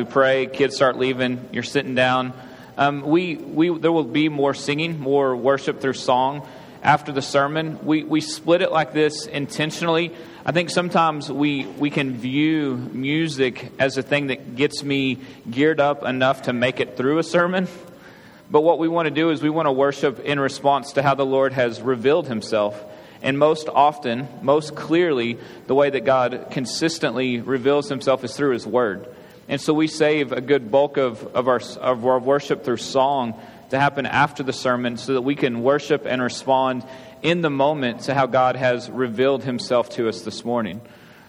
we pray, kids start leaving, you're sitting down. Um, we, we, there will be more singing, more worship through song after the sermon. We, we split it like this intentionally. I think sometimes we, we can view music as a thing that gets me geared up enough to make it through a sermon. But what we want to do is we want to worship in response to how the Lord has revealed himself. And most often, most clearly, the way that God consistently reveals himself is through his word. And so we save a good bulk of, of, our, of our worship through song to happen after the sermon so that we can worship and respond in the moment to how God has revealed himself to us this morning.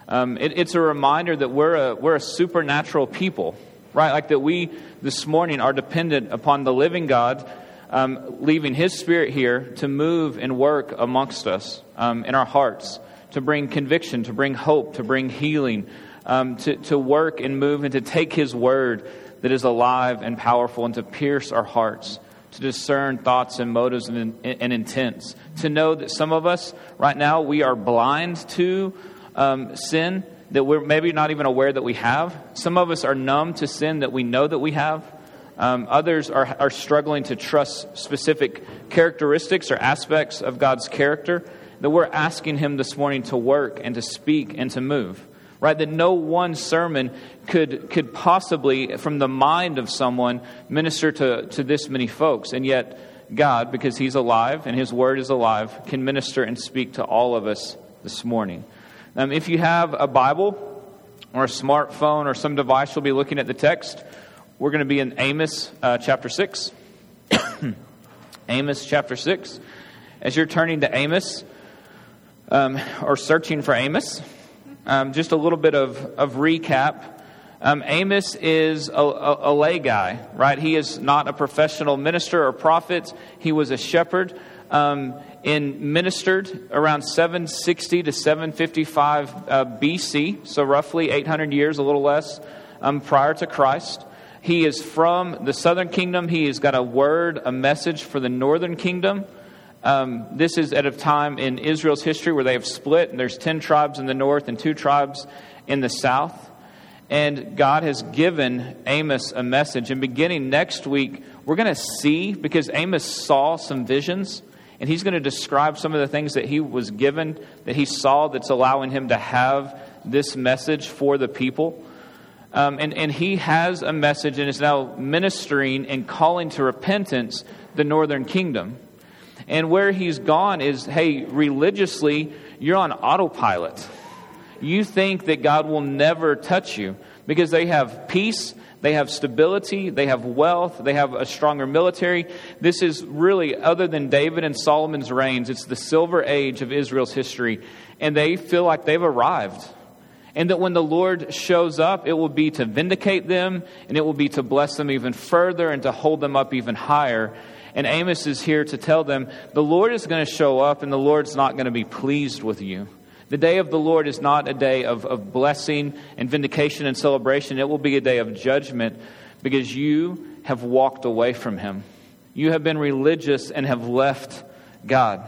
Um, it, it's a reminder that we're a, we're a supernatural people, right? Like that we this morning are dependent upon the living God, um, leaving his spirit here to move and work amongst us um, in our hearts, to bring conviction, to bring hope, to bring healing, um, to, to work and move and to take his word that is alive and powerful and to pierce our hearts to discern thoughts and motives and, and, intents. To know that some of us right now, we are blind to um, sin that we're maybe not even aware that we have. Some of us are numb to sin that we know that we have. Um, others are, are struggling to trust specific characteristics or aspects of God's character that we're asking Him this morning to work and to speak and to move right? That no one sermon could, could possibly, from the mind of someone, minister to, to this many folks. And yet, God, because He's alive and His Word is alive, can minister and speak to all of us this morning. Um, if you have a Bible or a smartphone or some device, you'll be looking at the text. We're going to be in Amos uh, chapter 6. Amos chapter 6. As you're turning to Amos, um, or searching for Amos, um, just a little bit of, of recap. Um, Amos is a, a, a, lay guy, right? He is not a professional minister or prophet. He was a shepherd um, and ministered around 760 to 755 uh, BC, so roughly 800 years, a little less, um, prior to Christ. He is from the southern kingdom. He has got a word, a message for the northern kingdom. Um, this is at a time in Israel's history where they have split, and there's 10 tribes in the north and two tribes in the south. And God has given Amos a message. And beginning next week, we're going to see, because Amos saw some visions, and he's going to describe some of the things that he was given, that he saw that's allowing him to have this message for the people. Um, and, and he has a message and is now ministering and calling to repentance the northern kingdom. And where he's gone is hey, religiously, you're on autopilot. You think that God will never touch you because they have peace, they have stability, they have wealth, they have a stronger military. This is really, other than David and Solomon's reigns, it's the silver age of Israel's history. And they feel like they've arrived. And that when the Lord shows up, it will be to vindicate them, and it will be to bless them even further and to hold them up even higher. And Amos is here to tell them the Lord is going to show up and the Lord's not going to be pleased with you. The day of the Lord is not a day of, of blessing and vindication and celebration. It will be a day of judgment because you have walked away from Him. You have been religious and have left God.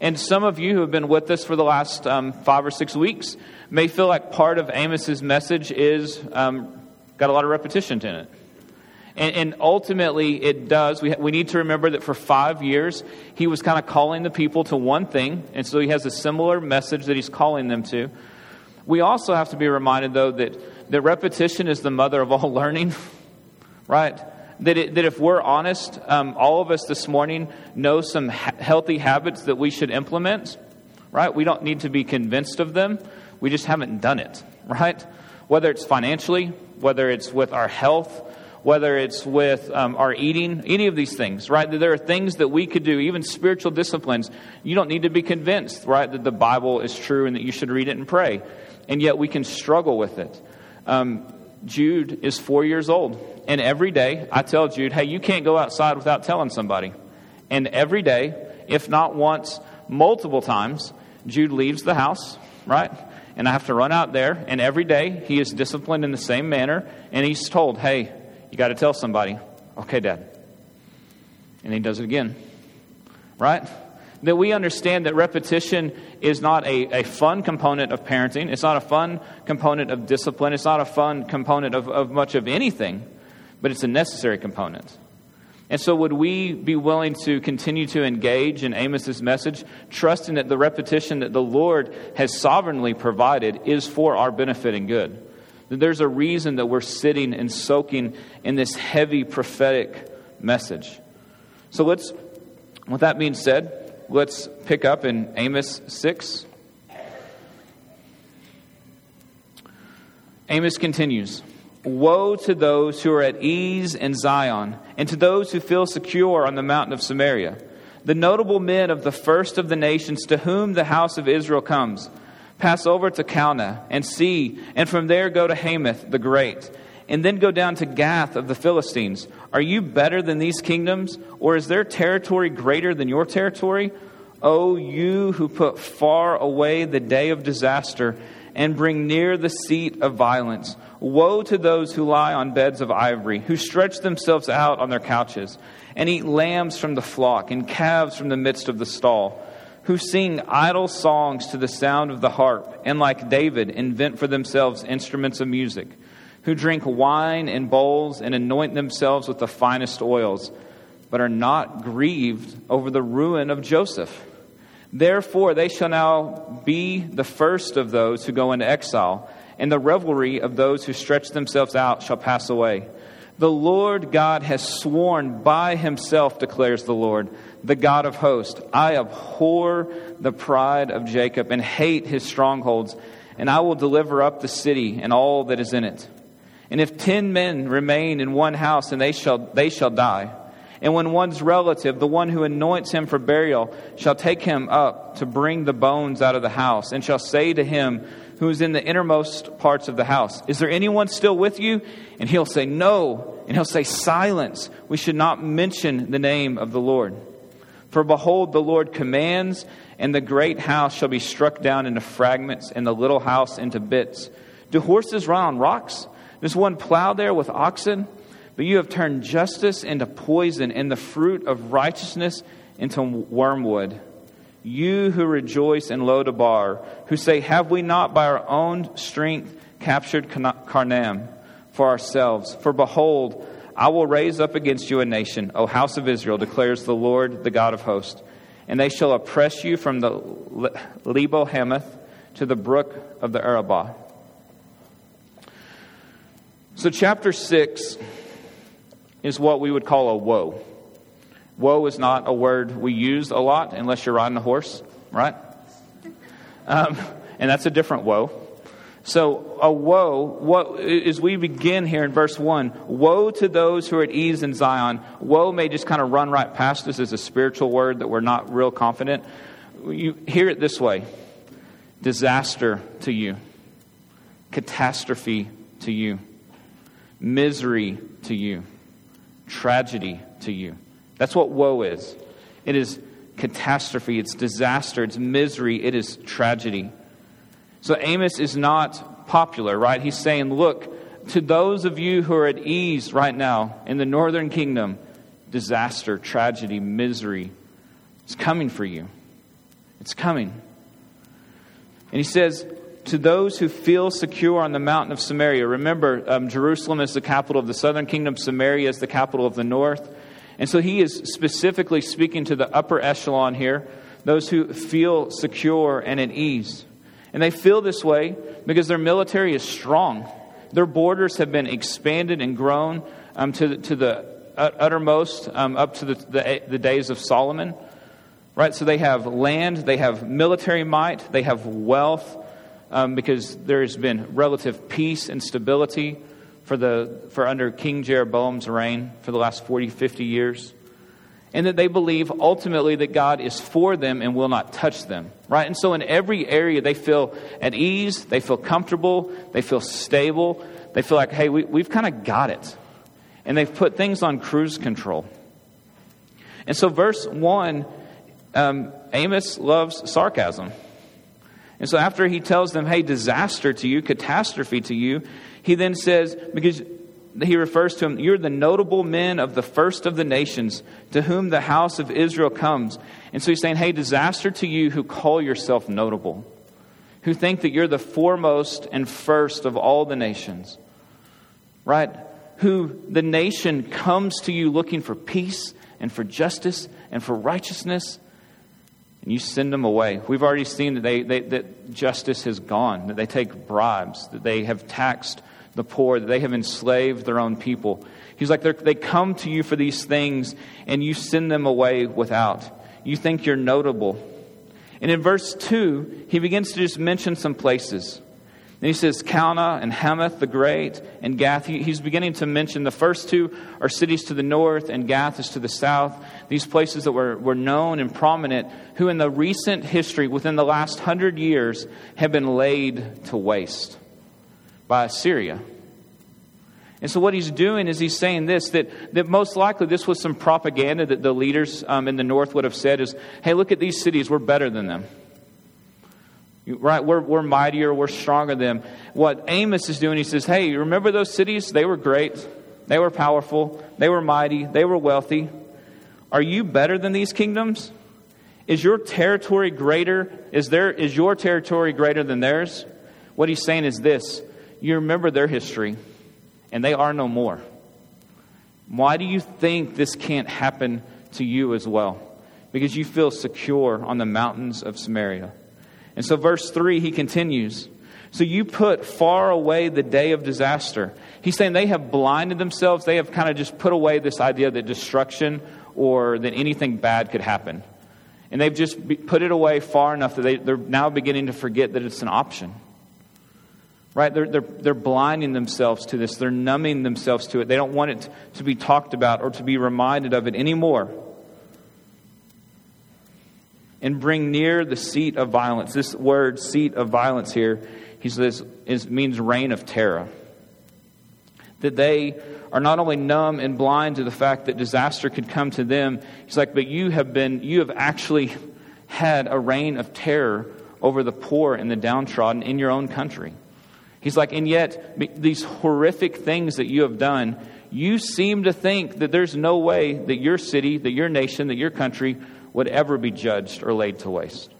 And some of you who have been with us for the last um, five or six weeks may feel like part of Amos's message is um, got a lot of repetition in it. And, and ultimately, it does. We, we need to remember that for five years, he was kind of calling the people to one thing. And so he has a similar message that he's calling them to. We also have to be reminded, though, that, that repetition is the mother of all learning, right? That, it, that if we're honest, um, all of us this morning know some ha- healthy habits that we should implement, right? We don't need to be convinced of them. We just haven't done it, right? Whether it's financially, whether it's with our health, whether it's with um, our eating, any of these things, right? There are things that we could do, even spiritual disciplines. You don't need to be convinced, right, that the Bible is true and that you should read it and pray. And yet we can struggle with it. Um, Jude is four years old. And every day I tell Jude, hey, you can't go outside without telling somebody. And every day, if not once, multiple times, Jude leaves the house, right? And I have to run out there. And every day he is disciplined in the same manner. And he's told, hey, you got to tell somebody, okay, Dad. And he does it again. Right? That we understand that repetition is not a, a fun component of parenting, it's not a fun component of discipline, it's not a fun component of, of much of anything, but it's a necessary component. And so, would we be willing to continue to engage in Amos's message, trusting that the repetition that the Lord has sovereignly provided is for our benefit and good? There's a reason that we're sitting and soaking in this heavy prophetic message. So, let's, with that being said, let's pick up in Amos 6. Amos continues. Woe to those who are at ease in Zion, and to those who feel secure on the mountain of Samaria, the notable men of the first of the nations to whom the house of Israel comes. Pass over to Calneh and see, and from there go to Hamath the great, and then go down to Gath of the Philistines. Are you better than these kingdoms, or is their territory greater than your territory? O you who put far away the day of disaster and bring near the seat of violence. Woe to those who lie on beds of ivory, who stretch themselves out on their couches, and eat lambs from the flock, and calves from the midst of the stall, who sing idle songs to the sound of the harp, and like David invent for themselves instruments of music, who drink wine in bowls and anoint themselves with the finest oils, but are not grieved over the ruin of Joseph. Therefore, they shall now be the first of those who go into exile and the revelry of those who stretch themselves out shall pass away. The Lord God has sworn by himself, declares the Lord, the God of hosts. I abhor the pride of Jacob and hate his strongholds, and I will deliver up the city and all that is in it. And if ten men remain in one house, and they shall, they shall die. And when one's relative, the one who anoints him for burial, shall take him up to bring the bones out of the house, and shall say to him, who is in the innermost parts of the house. Is there anyone still with you? And he'll say, No. And he'll say, Silence. We should not mention the name of the Lord. For behold, the Lord commands, and the great house shall be struck down into fragments, and the little house into bits. Do horses run on rocks? Does one plow there with oxen? But you have turned justice into poison, and the fruit of righteousness into wormwood. You who rejoice in Lodabar, who say, Have we not by our own strength captured Karnaim for ourselves? For behold, I will raise up against you a nation, O house of Israel, declares the Lord, the God of hosts. And they shall oppress you from the Lebo Hamath to the brook of the Arabah. So, chapter 6 is what we would call a woe. Woe is not a word we use a lot unless you're riding a horse, right? Um, and that's a different woe. So, a woe, what, as we begin here in verse 1, woe to those who are at ease in Zion. Woe may just kind of run right past us as a spiritual word that we're not real confident. You hear it this way disaster to you, catastrophe to you, misery to you, tragedy to you. That's what woe is. It is catastrophe, it's disaster, it's misery, it is tragedy. So Amos is not popular, right? He's saying, look, to those of you who are at ease right now in the northern kingdom, disaster, tragedy, misery is coming for you. It's coming. And he says, to those who feel secure on the mountain of Samaria, remember, um, Jerusalem is the capital of the southern kingdom, Samaria is the capital of the north. And so he is specifically speaking to the upper echelon here, those who feel secure and at ease. And they feel this way because their military is strong. Their borders have been expanded and grown um, to, the, to the uttermost um, up to the, the, the days of Solomon. Right? So they have land, they have military might, they have wealth um, because there has been relative peace and stability for, the, for under King Jeroboam's reign for the last 40, 50 years. And that they believe ultimately that God is for them and will not touch them. Right? And so in every area they feel at ease, they feel comfortable, they feel stable, they feel like, hey, we, we've kind of got it. And they've put things on cruise control. And so, verse 1, um, Amos loves sarcasm. And so, after he tells them, hey, disaster to you, catastrophe to you, he then says, because he refers to them, you're the notable men of the first of the nations to whom the house of Israel comes. And so he's saying, hey, disaster to you who call yourself notable, who think that you're the foremost and first of all the nations, right? Who the nation comes to you looking for peace and for justice and for righteousness, and you send them away. We've already seen that, they, they, that justice has gone, that they take bribes, that they have taxed the poor, that they have enslaved their own people. He's like, they come to you for these things, and you send them away without. You think you're notable. And in verse 2, he begins to just mention some places. And he says, Calneh and Hamath the Great and Gath. he's beginning to mention the first two are cities to the north, and Gath is to the south. These places that were, were known and prominent, who in the recent history, within the last hundred years, have been laid to waste by Assyria. And so, what he's doing is he's saying this that, that most likely this was some propaganda that the leaders um, in the north would have said is, hey, look at these cities, we're better than them. Right? We're, we're mightier, we're stronger than them. What Amos is doing, he says, Hey, remember those cities? They were great, they were powerful, they were mighty, they were wealthy. Are you better than these kingdoms? Is your territory greater? Is, there, is your territory greater than theirs? What he's saying is this you remember their history, and they are no more. Why do you think this can't happen to you as well? Because you feel secure on the mountains of Samaria. And so, verse 3, he continues So you put far away the day of disaster. He's saying they have blinded themselves. They have kind of just put away this idea that destruction or that anything bad could happen. And they've just put it away far enough that they, they're now beginning to forget that it's an option. Right? They're, they're, they're blinding themselves to this. They're numbing themselves to it. They don't want it to be talked about or to be reminded of it anymore and bring near the seat of violence. This word, seat of violence, here, he says, is, means reign of terror. That they are not only numb and blind to the fact that disaster could come to them, he's like, but you have been, you have actually had a reign of terror over the poor and the downtrodden in your own country. He's like, and yet, these horrific things that you have done, you seem to think that there's no way that your city, that your nation, that your country would ever be judged or laid to waste.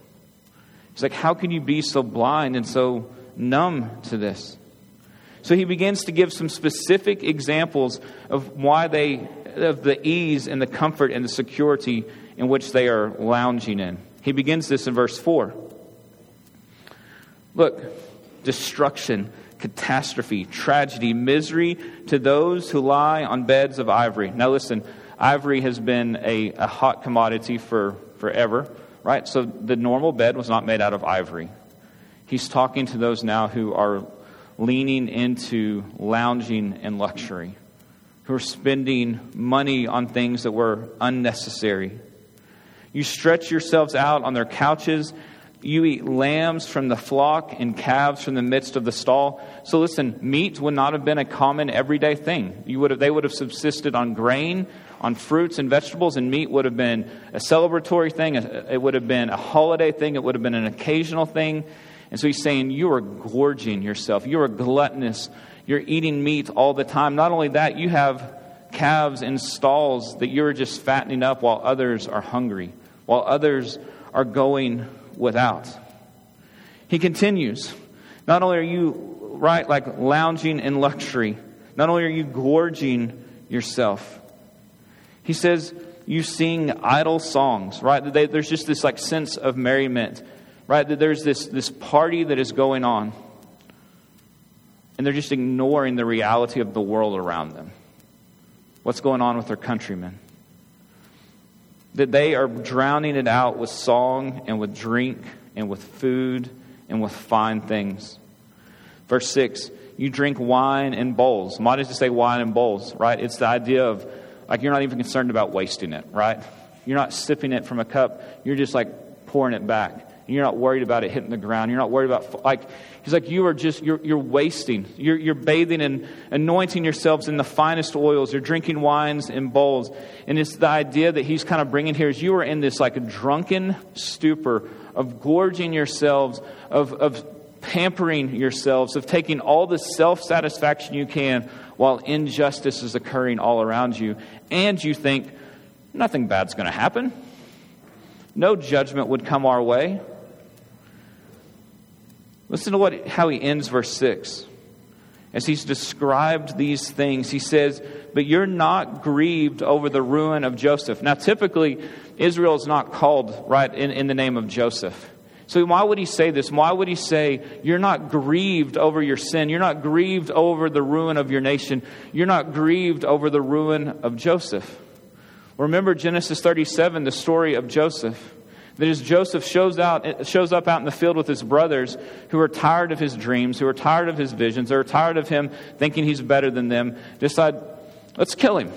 He's like, How can you be so blind and so numb to this? So he begins to give some specific examples of why they, of the ease and the comfort and the security in which they are lounging in. He begins this in verse 4. Look, destruction, catastrophe, tragedy, misery to those who lie on beds of ivory. Now, listen, Ivory has been a, a hot commodity for forever, right? So the normal bed was not made out of ivory. He's talking to those now who are leaning into lounging and luxury, who are spending money on things that were unnecessary. You stretch yourselves out on their couches. You eat lambs from the flock and calves from the midst of the stall. So listen, meat would not have been a common everyday thing. You would have, they would have subsisted on grain on fruits and vegetables, and meat would have been a celebratory thing. It would have been a holiday thing. It would have been an occasional thing. And so he's saying, You are gorging yourself. You are gluttonous. You're eating meat all the time. Not only that, you have calves in stalls that you're just fattening up while others are hungry, while others are going without. He continues, Not only are you, right, like lounging in luxury, not only are you gorging yourself, he says, You sing idle songs, right? They, there's just this like sense of merriment, right? That there's this, this party that is going on. And they're just ignoring the reality of the world around them. What's going on with their countrymen? That they are drowning it out with song and with drink and with food and with fine things. Verse 6 you drink wine in bowls. Why does it say wine in bowls, right? It's the idea of like you're not even concerned about wasting it, right? You're not sipping it from a cup. You're just like pouring it back. You're not worried about it hitting the ground. You're not worried about, like, he's like, you are just, you're, you're wasting. You're, you're bathing and anointing yourselves in the finest oils. You're drinking wines in bowls. And it's the idea that he's kind of bringing here is you are in this like a drunken stupor of gorging yourselves, of, of pampering yourselves, of taking all the self satisfaction you can while injustice is occurring all around you. And you think nothing bad's going to happen, no judgment would come our way. Listen to what, how he ends verse 6. As he's described these things, he says, But you're not grieved over the ruin of Joseph. Now, typically, Israel is not called, right, in, in the name of Joseph. So, why would he say this? Why would he say, You're not grieved over your sin? You're not grieved over the ruin of your nation. You're not grieved over the ruin of Joseph. Remember Genesis 37, the story of Joseph. That as Joseph shows, out, shows up out in the field with his brothers who are tired of his dreams, who are tired of his visions, they're tired of him thinking he's better than them, decide, let's kill him.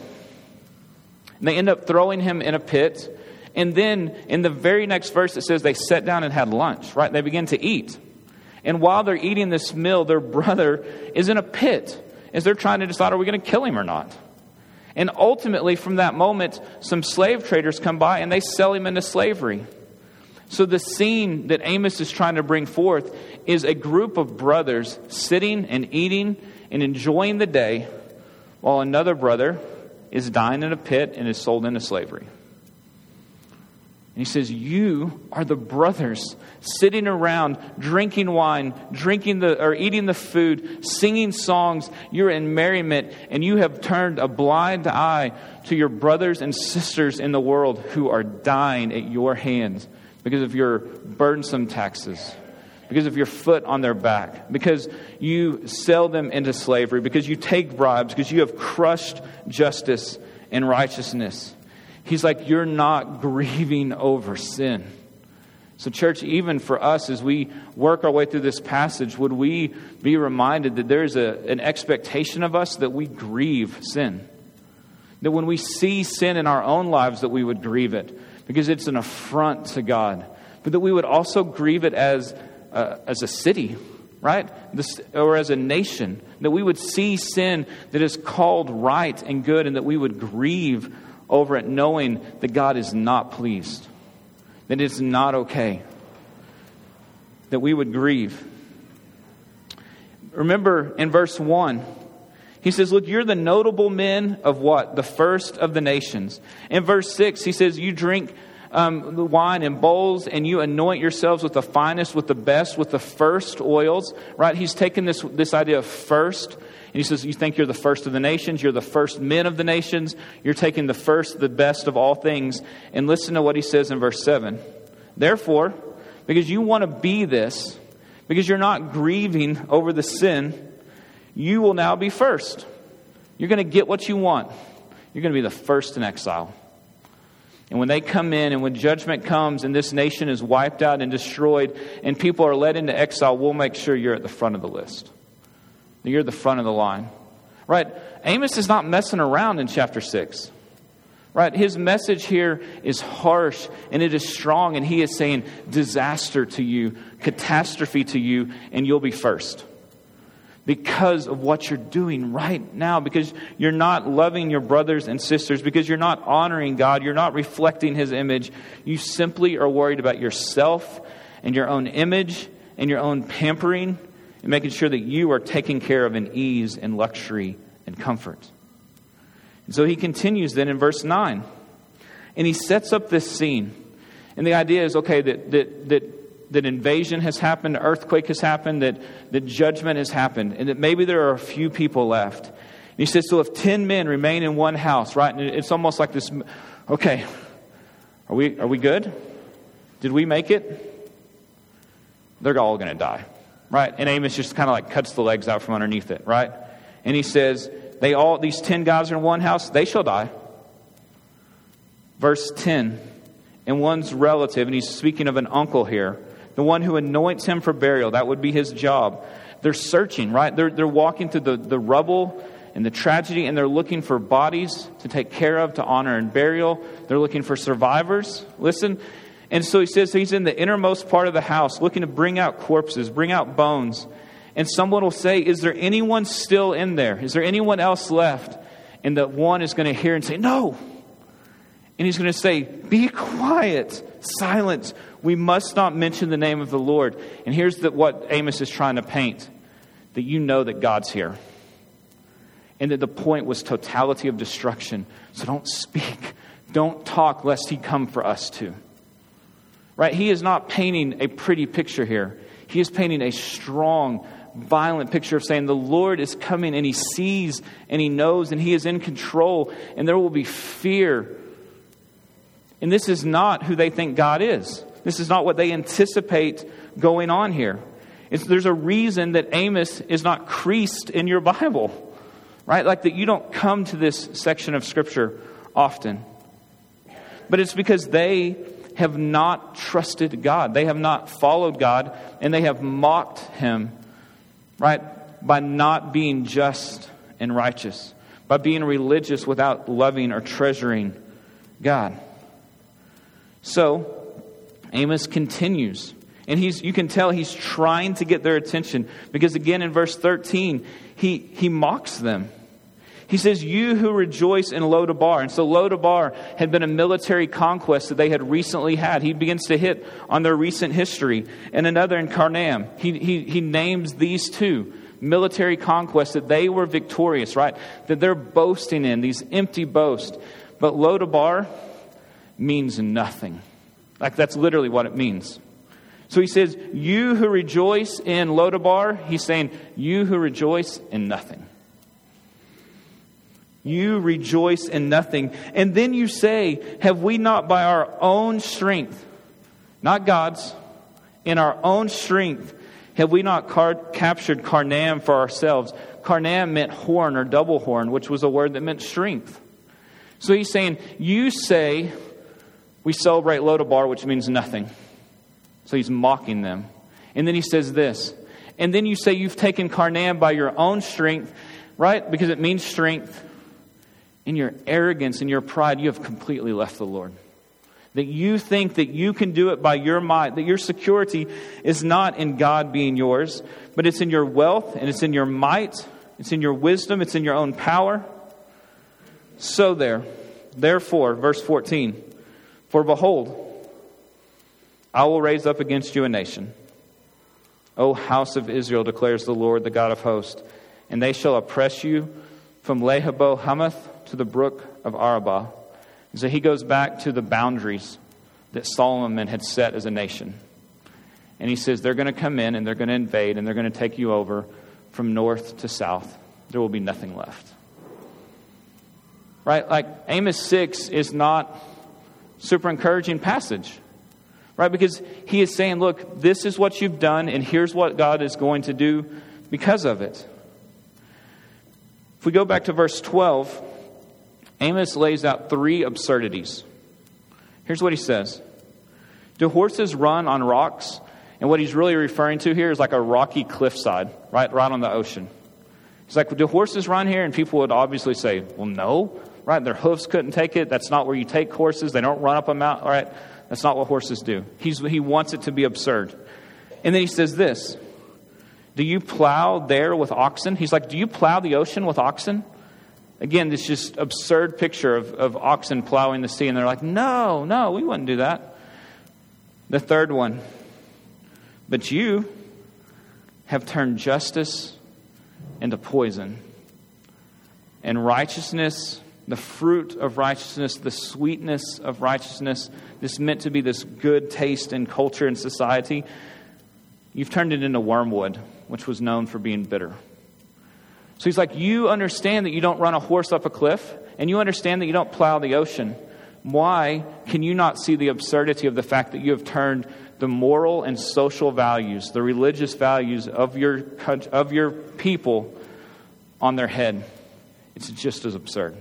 And they end up throwing him in a pit. And then in the very next verse, it says they sat down and had lunch, right? They begin to eat. And while they're eating this meal, their brother is in a pit as they're trying to decide, are we going to kill him or not? And ultimately, from that moment, some slave traders come by and they sell him into slavery. So, the scene that Amos is trying to bring forth is a group of brothers sitting and eating and enjoying the day while another brother is dying in a pit and is sold into slavery. And he says, You are the brothers sitting around, drinking wine, drinking the, or eating the food, singing songs. You're in merriment, and you have turned a blind eye to your brothers and sisters in the world who are dying at your hands because of your burdensome taxes, because of your foot on their back, because you sell them into slavery, because you take bribes, because you have crushed justice and righteousness. He's like, You're not grieving over sin. So, church, even for us, as we work our way through this passage, would we be reminded that there's a, an expectation of us that we grieve sin? That when we see sin in our own lives, that we would grieve it because it's an affront to God, but that we would also grieve it as, uh, as a city, right? This, or as a nation, that we would see sin that is called right and good, and that we would grieve over it, knowing that God is not pleased, that it's not okay, that we would grieve. Remember in verse 1, he says, Look, you're the notable men of what? The first of the nations. In verse 6, he says, You drink um, the wine in bowls and you anoint yourselves with the finest, with the best, with the first oils, right? He's taken this, this idea of first. And he says, You think you're the first of the nations, you're the first men of the nations, you're taking the first, the best of all things. And listen to what he says in verse 7. Therefore, because you want to be this, because you're not grieving over the sin, you will now be first. You're going to get what you want. You're going to be the first in exile. And when they come in and when judgment comes and this nation is wiped out and destroyed and people are led into exile, we'll make sure you're at the front of the list. You're the front of the line. Right? Amos is not messing around in chapter 6. Right? His message here is harsh and it is strong, and he is saying disaster to you, catastrophe to you, and you'll be first because of what you're doing right now, because you're not loving your brothers and sisters, because you're not honoring God, you're not reflecting His image. You simply are worried about yourself and your own image and your own pampering and making sure that you are taken care of in ease and luxury and comfort. And so he continues then in verse 9, and he sets up this scene. And the idea is okay, that, that, that that invasion has happened, earthquake has happened, that, that judgment has happened, and that maybe there are a few people left. And he says, so if 10 men remain in one house, right? And it's almost like this, okay, are we, are we good? Did we make it? They're all going to die, right? And Amos just kind of like cuts the legs out from underneath it, right? And he says, they all, these 10 guys are in one house, they shall die. Verse 10, and one's relative, and he's speaking of an uncle here, the one who anoints him for burial. That would be his job. They're searching, right? They're, they're walking through the, the rubble and the tragedy, and they're looking for bodies to take care of, to honor and burial. They're looking for survivors. Listen. And so he says he's in the innermost part of the house, looking to bring out corpses, bring out bones. And someone will say, Is there anyone still in there? Is there anyone else left? And the one is going to hear and say, No. And he's going to say, Be quiet, silence. We must not mention the name of the Lord. And here's the, what Amos is trying to paint that you know that God's here. And that the point was totality of destruction. So don't speak, don't talk, lest he come for us too. Right? He is not painting a pretty picture here. He is painting a strong, violent picture of saying the Lord is coming and he sees and he knows and he is in control and there will be fear. And this is not who they think God is. This is not what they anticipate going on here. It's, there's a reason that Amos is not creased in your Bible, right? Like that you don't come to this section of Scripture often. But it's because they have not trusted God. They have not followed God, and they have mocked Him, right? By not being just and righteous, by being religious without loving or treasuring God. So, Amos continues. And he's, you can tell he's trying to get their attention because, again, in verse 13, he, he mocks them. He says, You who rejoice in Lodabar. And so Lodabar had been a military conquest that they had recently had. He begins to hit on their recent history. And another in Karnaim. He, he, he names these two military conquests that they were victorious, right? That they're boasting in, these empty boasts. But Lodabar means nothing. Like that's literally what it means. So he says, You who rejoice in Lodabar, he's saying, You who rejoice in nothing. You rejoice in nothing. And then you say, Have we not by our own strength, not God's, in our own strength, have we not car- captured Karnaim for ourselves? Karnaim meant horn or double horn, which was a word that meant strength. So he's saying, You say, we celebrate Lodabar, which means nothing. So he's mocking them. And then he says this. And then you say you've taken Karnaim by your own strength, right? Because it means strength. In your arrogance and your pride, you have completely left the Lord. That you think that you can do it by your might, that your security is not in God being yours, but it's in your wealth and it's in your might, it's in your wisdom, it's in your own power. So there, therefore, verse 14. For behold, I will raise up against you a nation, O house of Israel, declares the Lord, the God of hosts, and they shall oppress you from Lehabo Hamath to the brook of Arabah. And so he goes back to the boundaries that Solomon had set as a nation. And he says they're going to come in and they're going to invade and they're going to take you over from north to south. There will be nothing left. Right? Like Amos 6 is not super encouraging passage. Right? Because he is saying, look, this is what you've done, and here's what God is going to do because of it. If we go back to verse 12, Amos lays out three absurdities. Here's what he says Do horses run on rocks? And what he's really referring to here is like a rocky cliffside, right, right on the ocean. He's like, Do horses run here? And people would obviously say, Well, no right? Their hoofs couldn't take it. That's not where you take horses. They don't run up a mountain, right? That's not what horses do. He's, he wants it to be absurd. And then he says this Do you plow there with oxen? He's like, Do you plow the ocean with oxen? Again, this just absurd picture of, of oxen plowing the sea. And they're like, No, no, we wouldn't do that. The third one, but you have turned justice into poison and righteousness the fruit of righteousness, the sweetness of righteousness, this meant to be this good taste in culture and society, you've turned it into wormwood, which was known for being bitter. So he's like, You understand that you don't run a horse up a cliff, and you understand that you don't plow the ocean. Why can you not see the absurdity of the fact that you have turned the moral and social values, the religious values of your, of your people on their head? It's just as absurd.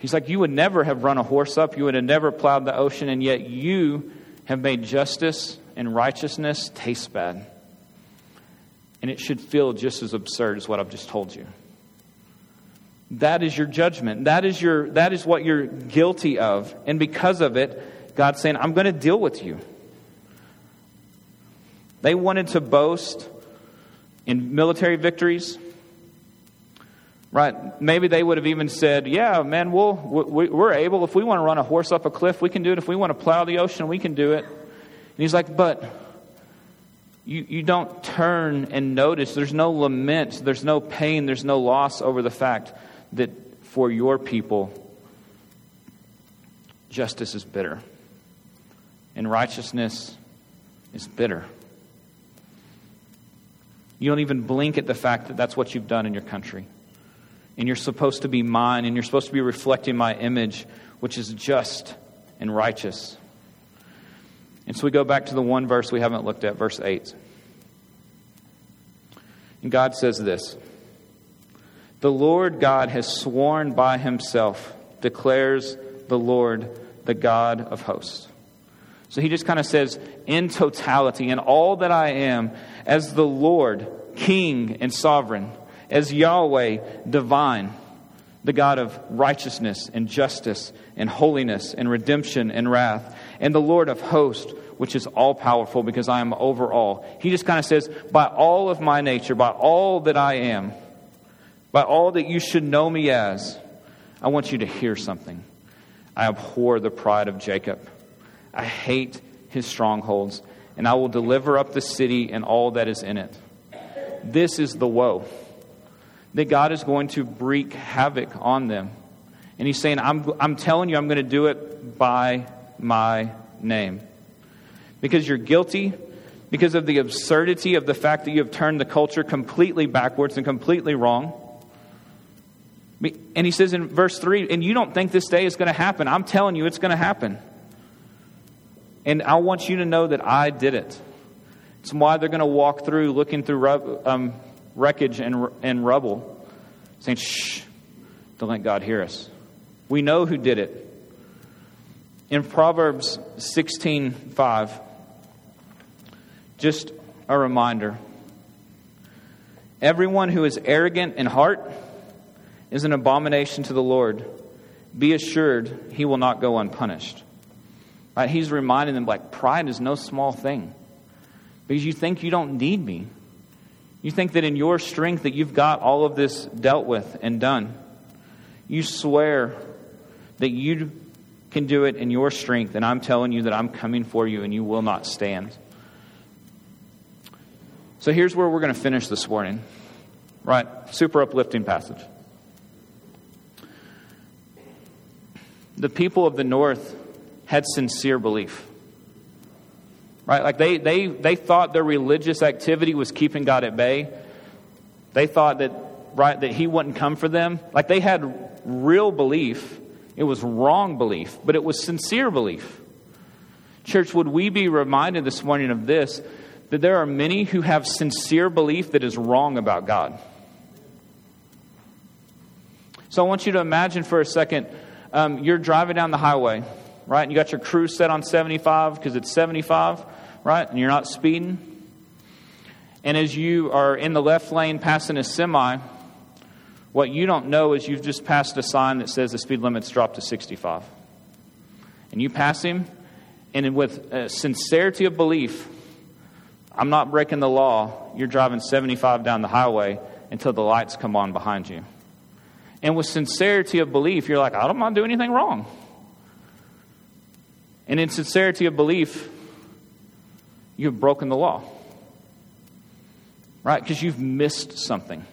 He's like, You would never have run a horse up, you would have never plowed the ocean, and yet you have made justice and righteousness taste bad. And it should feel just as absurd as what I've just told you. That is your judgment. That is, your, that is what you're guilty of. And because of it, God's saying, I'm going to deal with you. They wanted to boast in military victories, Right? Maybe they would have even said, Yeah, man, we'll, we're able. If we want to run a horse up a cliff, we can do it. If we want to plow the ocean, we can do it. And he's like, But you, you don't turn and notice. There's no lament, there's no pain, there's no loss over the fact that for your people, justice is bitter and righteousness is bitter. You don't even blink at the fact that that's what you've done in your country and you're supposed to be mine, and you're supposed to be reflecting my image, which is just and righteous. And so we go back to the one verse we haven't looked at, verse 8. And God says this The Lord God has sworn by himself, declares the Lord, the God of hosts. So he just kind of says, in totality, in all that I am, as the Lord, King and sovereign, as Yahweh divine, the God of righteousness and justice and holiness and redemption and wrath, and the Lord of hosts, which is all powerful because I am over all. He just kind of says, by all of my nature, by all that I am, by all that you should know me as, I want you to hear something. I abhor the pride of Jacob. I hate his strongholds, and I will deliver up the city and all that is in it. This is the woe that God is going to wreak havoc on them. And he's saying, I'm, I'm telling you, I'm going to do it by my name. Because you're guilty, because of the absurdity of the fact that you have turned the culture completely backwards and completely wrong. And he says in verse 3, and you don't think this day is going to happen. I'm telling you, it's going to happen. And I want you to know that I did it. It's why they're going to walk through looking through um, wreckage and, and rubble, saying, shh, don't let God hear us. We know who did it. In Proverbs 16 5, just a reminder everyone who is arrogant in heart is an abomination to the Lord. Be assured he will not go unpunished. Right? He's reminding them, like, pride is no small thing. Because you think you don't need me. You think that in your strength that you've got all of this dealt with and done. You swear that you can do it in your strength, and I'm telling you that I'm coming for you and you will not stand. So here's where we're going to finish this morning. Right? Super uplifting passage. The people of the north had sincere belief. Right? Like they, they, they thought their religious activity was keeping God at bay. They thought that, right, that He wouldn't come for them. Like they had real belief. It was wrong belief, but it was sincere belief. Church, would we be reminded this morning of this that there are many who have sincere belief that is wrong about God? So I want you to imagine for a second um, you're driving down the highway, right? And you got your cruise set on 75 because it's 75 right? And you're not speeding. And as you are in the left lane passing a semi, what you don't know is you've just passed a sign that says the speed limit's dropped to 65. And you pass him, and with sincerity of belief, I'm not breaking the law, you're driving 75 down the highway until the lights come on behind you. And with sincerity of belief, you're like, I don't want to do anything wrong. And in sincerity of belief, you've broken the law. Right? Because you've missed something.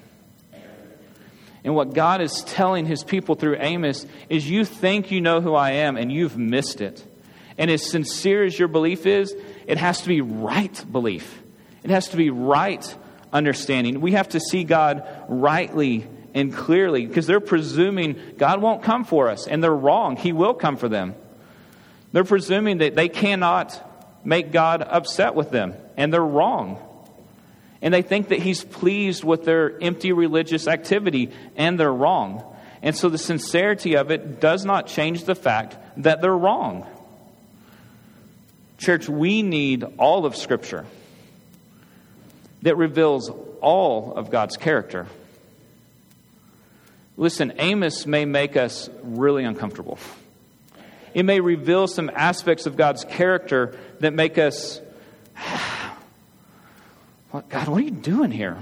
And what God is telling his people through Amos is you think you know who I am and you've missed it. And as sincere as your belief is, it has to be right belief. It has to be right understanding. We have to see God rightly and clearly because they're presuming God won't come for us, and they're wrong. He will come for them. They're presuming that they cannot make God upset with them, and they're wrong. And they think that He's pleased with their empty religious activity, and they're wrong. And so the sincerity of it does not change the fact that they're wrong. Church, we need all of Scripture that reveals all of God's character. Listen, Amos may make us really uncomfortable. It may reveal some aspects of God's character that make us, God, what are you doing here?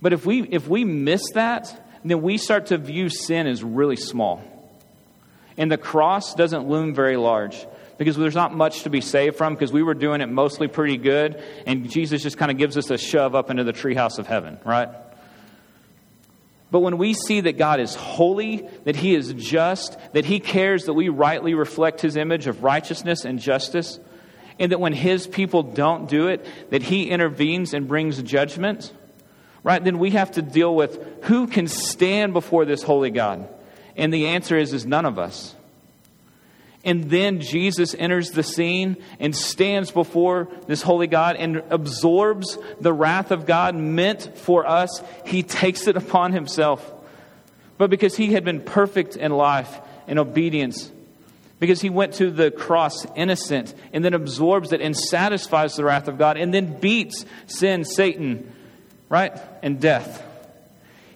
But if we, if we miss that, then we start to view sin as really small. And the cross doesn't loom very large because there's not much to be saved from because we were doing it mostly pretty good, and Jesus just kind of gives us a shove up into the treehouse of heaven, right? But when we see that God is holy, that He is just, that He cares that we rightly reflect His image of righteousness and justice, and that when His people don't do it, that He intervenes and brings judgment, right? Then we have to deal with who can stand before this holy God. And the answer is, is none of us. And then Jesus enters the scene and stands before this holy God and absorbs the wrath of God meant for us. He takes it upon himself. But because he had been perfect in life and obedience, because he went to the cross innocent and then absorbs it and satisfies the wrath of God and then beats sin, Satan, right? And death.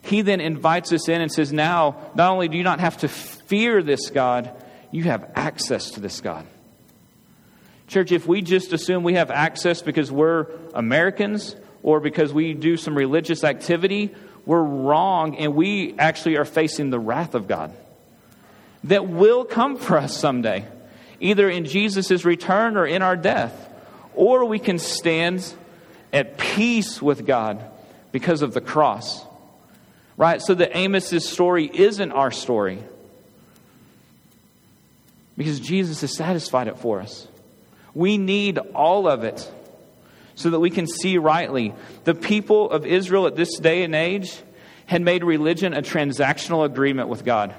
He then invites us in and says, Now, not only do you not have to fear this God, you have access to this God. Church, if we just assume we have access because we're Americans or because we do some religious activity, we're wrong and we actually are facing the wrath of God that will come for us someday, either in Jesus' return or in our death. Or we can stand at peace with God because of the cross. Right? So that Amos's story isn't our story because Jesus has satisfied it for us. We need all of it so that we can see rightly. The people of Israel at this day and age had made religion a transactional agreement with God.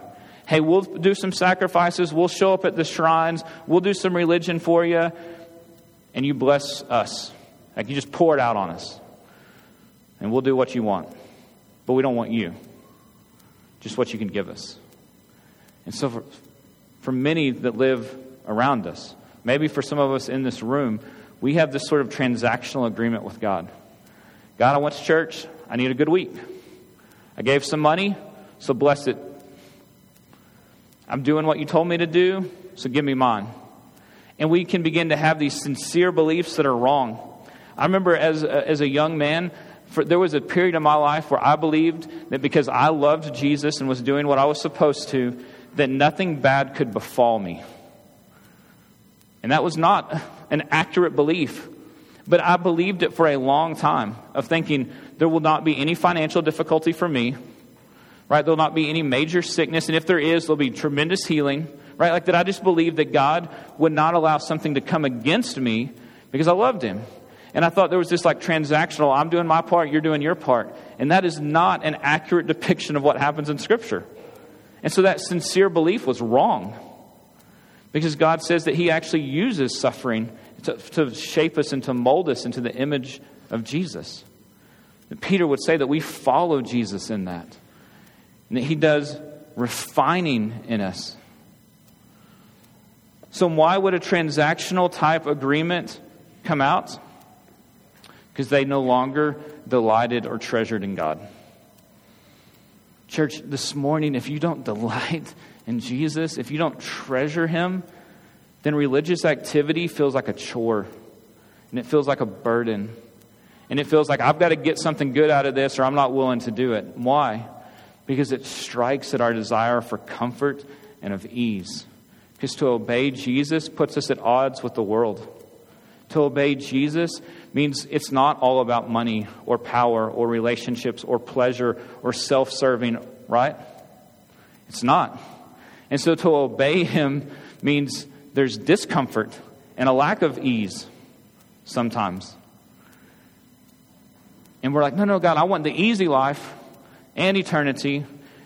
Hey, we'll do some sacrifices, we'll show up at the shrines, we'll do some religion for you, and you bless us. Like you just pour it out on us. And we'll do what you want. But we don't want you, just what you can give us. And so, for, for many that live around us. Maybe for some of us in this room, we have this sort of transactional agreement with God. God, I went to church. I need a good week. I gave some money, so bless it. I'm doing what you told me to do, so give me mine. And we can begin to have these sincere beliefs that are wrong. I remember as a, as a young man, for, there was a period in my life where I believed that because I loved Jesus and was doing what I was supposed to, that nothing bad could befall me. And that was not an accurate belief. But I believed it for a long time of thinking there will not be any financial difficulty for me, right? There'll not be any major sickness. And if there is, there'll be tremendous healing, right? Like that I just believed that God would not allow something to come against me because I loved Him. And I thought there was this like transactional, I'm doing my part, you're doing your part. And that is not an accurate depiction of what happens in Scripture. And so that sincere belief was wrong. Because God says that He actually uses suffering to, to shape us and to mold us into the image of Jesus. And Peter would say that we follow Jesus in that. And that He does refining in us. So, why would a transactional type agreement come out? Because they no longer delighted or treasured in God. Church, this morning, if you don't delight in Jesus, if you don't treasure Him, then religious activity feels like a chore and it feels like a burden. And it feels like I've got to get something good out of this or I'm not willing to do it. Why? Because it strikes at our desire for comfort and of ease. Because to obey Jesus puts us at odds with the world. To obey Jesus means it's not all about money or power or relationships or pleasure or self serving, right? It's not. And so to obey Him means there's discomfort and a lack of ease sometimes. And we're like, no, no, God, I want the easy life and eternity,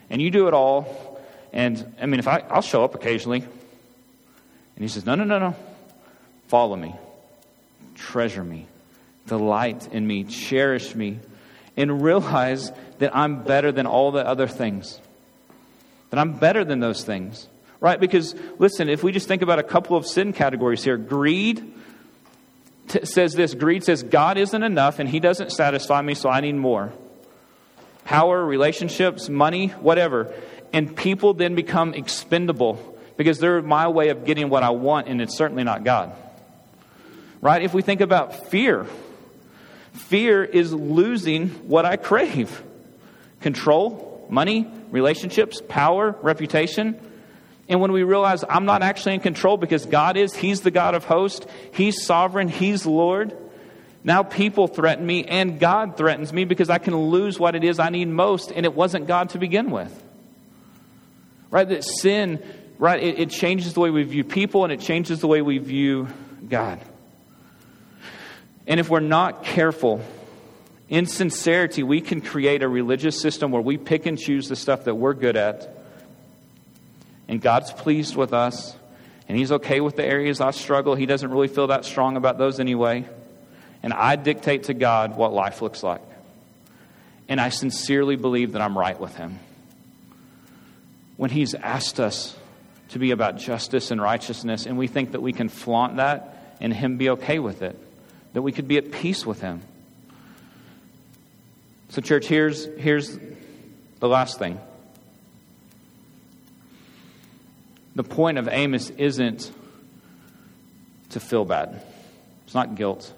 and you do it all. And I mean, if I, I'll show up occasionally. And He says, no, no, no, no. Follow me, treasure me, delight in me, cherish me, and realize that I'm better than all the other things. That I'm better than those things. Right? Because, listen, if we just think about a couple of sin categories here, greed t- says this greed says, God isn't enough and He doesn't satisfy me, so I need more. Power, relationships, money, whatever. And people then become expendable because they're my way of getting what I want, and it's certainly not God. Right? If we think about fear, Fear is losing what I crave. control, money, relationships, power, reputation. And when we realize I'm not actually in control because God is, He's the God of hosts, He's sovereign, He's Lord. Now people threaten me and God threatens me because I can lose what it is I need most, and it wasn't God to begin with. Right? That sin, right, it, it changes the way we view people and it changes the way we view God. And if we're not careful, in sincerity, we can create a religious system where we pick and choose the stuff that we're good at and God's pleased with us, and He's okay with the areas I struggle. He doesn't really feel that strong about those anyway. And I dictate to God what life looks like. And I sincerely believe that I'm right with Him. When He's asked us to be about justice and righteousness, and we think that we can flaunt that and Him be okay with it, that we could be at peace with Him. So, church, here's, here's the last thing. The point of Amos isn't to feel bad, it's not guilt,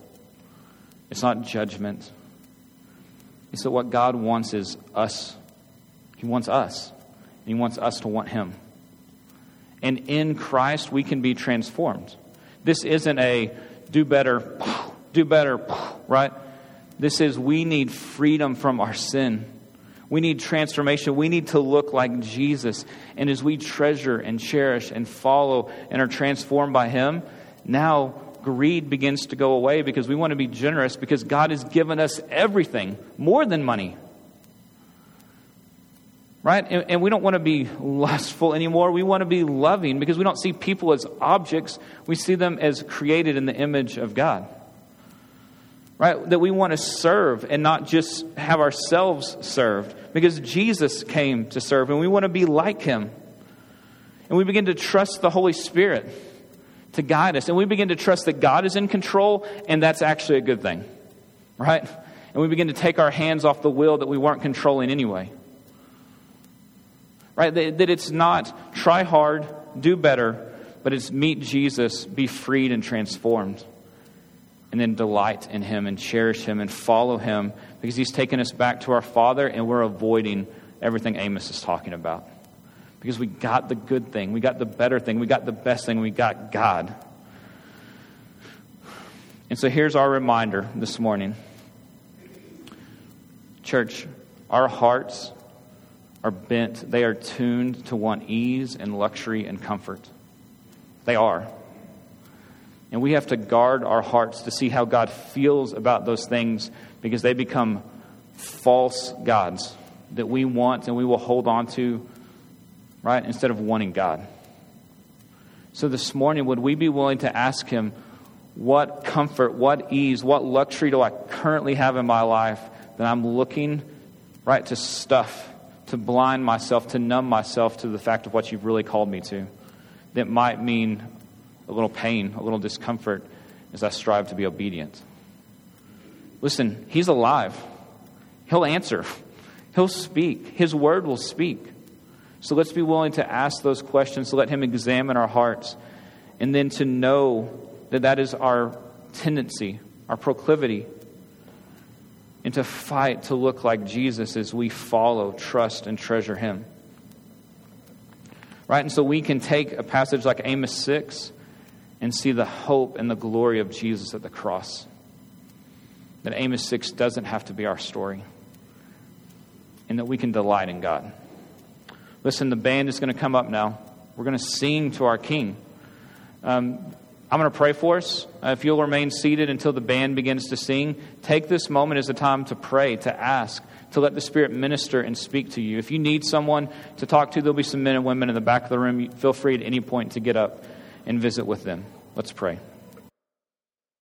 it's not judgment. It's that what God wants is us. He wants us. He wants us to want Him. And in Christ, we can be transformed. This isn't a do better, do better, right? This is we need freedom from our sin. We need transformation. We need to look like Jesus. And as we treasure and cherish and follow and are transformed by Him, now greed begins to go away because we want to be generous because God has given us everything more than money. Right? And, and we don't want to be lustful anymore. We want to be loving because we don't see people as objects, we see them as created in the image of God right? That we want to serve and not just have ourselves served because Jesus came to serve and we want to be like him. And we begin to trust the Holy Spirit to guide us. And we begin to trust that God is in control and that's actually a good thing, right? And we begin to take our hands off the wheel that we weren't controlling anyway. Right? That, that it's not try hard, do better, but it's meet Jesus, be freed and transformed and then delight in Him and cherish Him and follow Him because He's taken us back to our Father and we're avoiding everything Amos is talking about. Because we got the good thing, we got the better thing, we got the best thing, we got God. And so here's our reminder this morning. Church, our hearts are bent, they are tuned to want ease and luxury and comfort. They are. And we have to guard our hearts to see how God feels about those things because they become false gods that we want and we will hold on to, right, instead of wanting God. So this morning, would we be willing to ask Him, what comfort, what ease, what luxury do I currently have in my life that I'm looking, right, to stuff, to blind myself, to numb myself to the fact of what you've really called me to? That might mean a little pain, a little discomfort as I strive to be obedient. Listen, He's alive. He'll answer, He'll speak, His word will speak. So let's be willing to ask those questions, to let Him examine our hearts, and then to know that that is our tendency, our proclivity, and to fight to look like Jesus as we follow, trust, and treasure Him. Right? And so we can take a passage like Amos 6 and see the hope and the glory of Jesus at the cross. That Amos 6 doesn't have to be our story, and that we can delight in God. Listen, the band is going to come up now. We're going to sing to our King. Um, I'm going to pray for us. Uh, if you'll remain seated until the band begins to sing, take this moment as a time to pray, to ask, to let the Spirit minister and speak to you. If you need someone to talk to, there'll be some men and women in the back of the room. Feel free at any point to get up and visit with them. Let's pray.